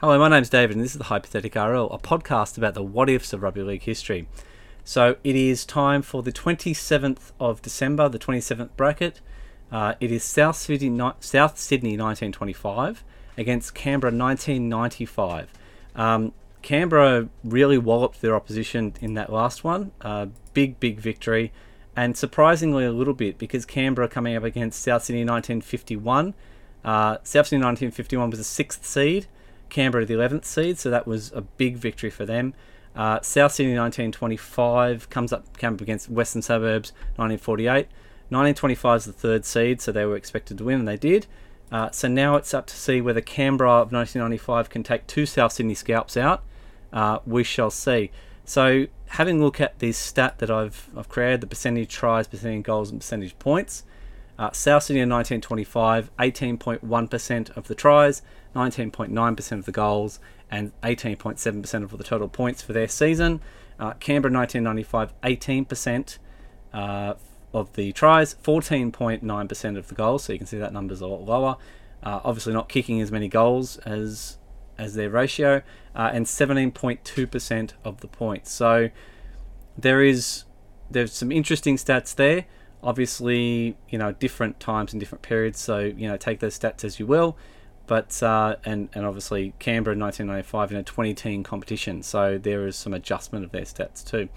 Hello, my name's David, and this is the Hypothetical RL, a podcast about the what ifs of rugby league history. So it is time for the 27th of December, the 27th bracket. Uh, it is South Sydney, South Sydney 1925 against Canberra 1995. Um, Canberra really walloped their opposition in that last one. Uh, big, big victory. And surprisingly, a little bit because Canberra coming up against South Sydney 1951. Uh, South Sydney 1951 was a sixth seed. Canberra the 11th seed, so that was a big victory for them. Uh, South Sydney 1925 comes up, against Western Suburbs 1948. 1925 is the third seed, so they were expected to win, and they did. Uh, so now it's up to see whether Canberra of 1995 can take two South Sydney scalps out. Uh, we shall see. So having a look at this stat that I've, I've created, the percentage tries, percentage goals, and percentage points. Uh, South Sydney in 1925, 18.1% of the tries, 19.9% of the goals, and 18.7% of the total points for their season. Uh, Canberra 1995, 18% uh, of the tries, 14.9% of the goals. So you can see that number's a lot lower. Uh, obviously, not kicking as many goals as as their ratio, uh, and 17.2% of the points. So there is there's some interesting stats there obviously you know different times and different periods so you know take those stats as you will. But uh, and and obviously Canberra in 1995 in a 20 team competition so there is some adjustment of their stats too.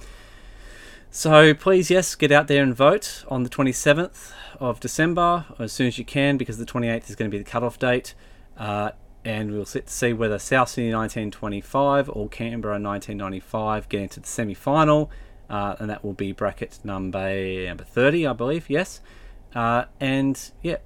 So please yes get out there and vote on the 27th of December as soon as you can because the 28th is going to be the cutoff date. Uh, and we'll sit to see whether South Sydney 1925 or Canberra 1995 get into the semi-final uh, and that will be bracket number number 30, I believe. Yes. Uh, and yeah,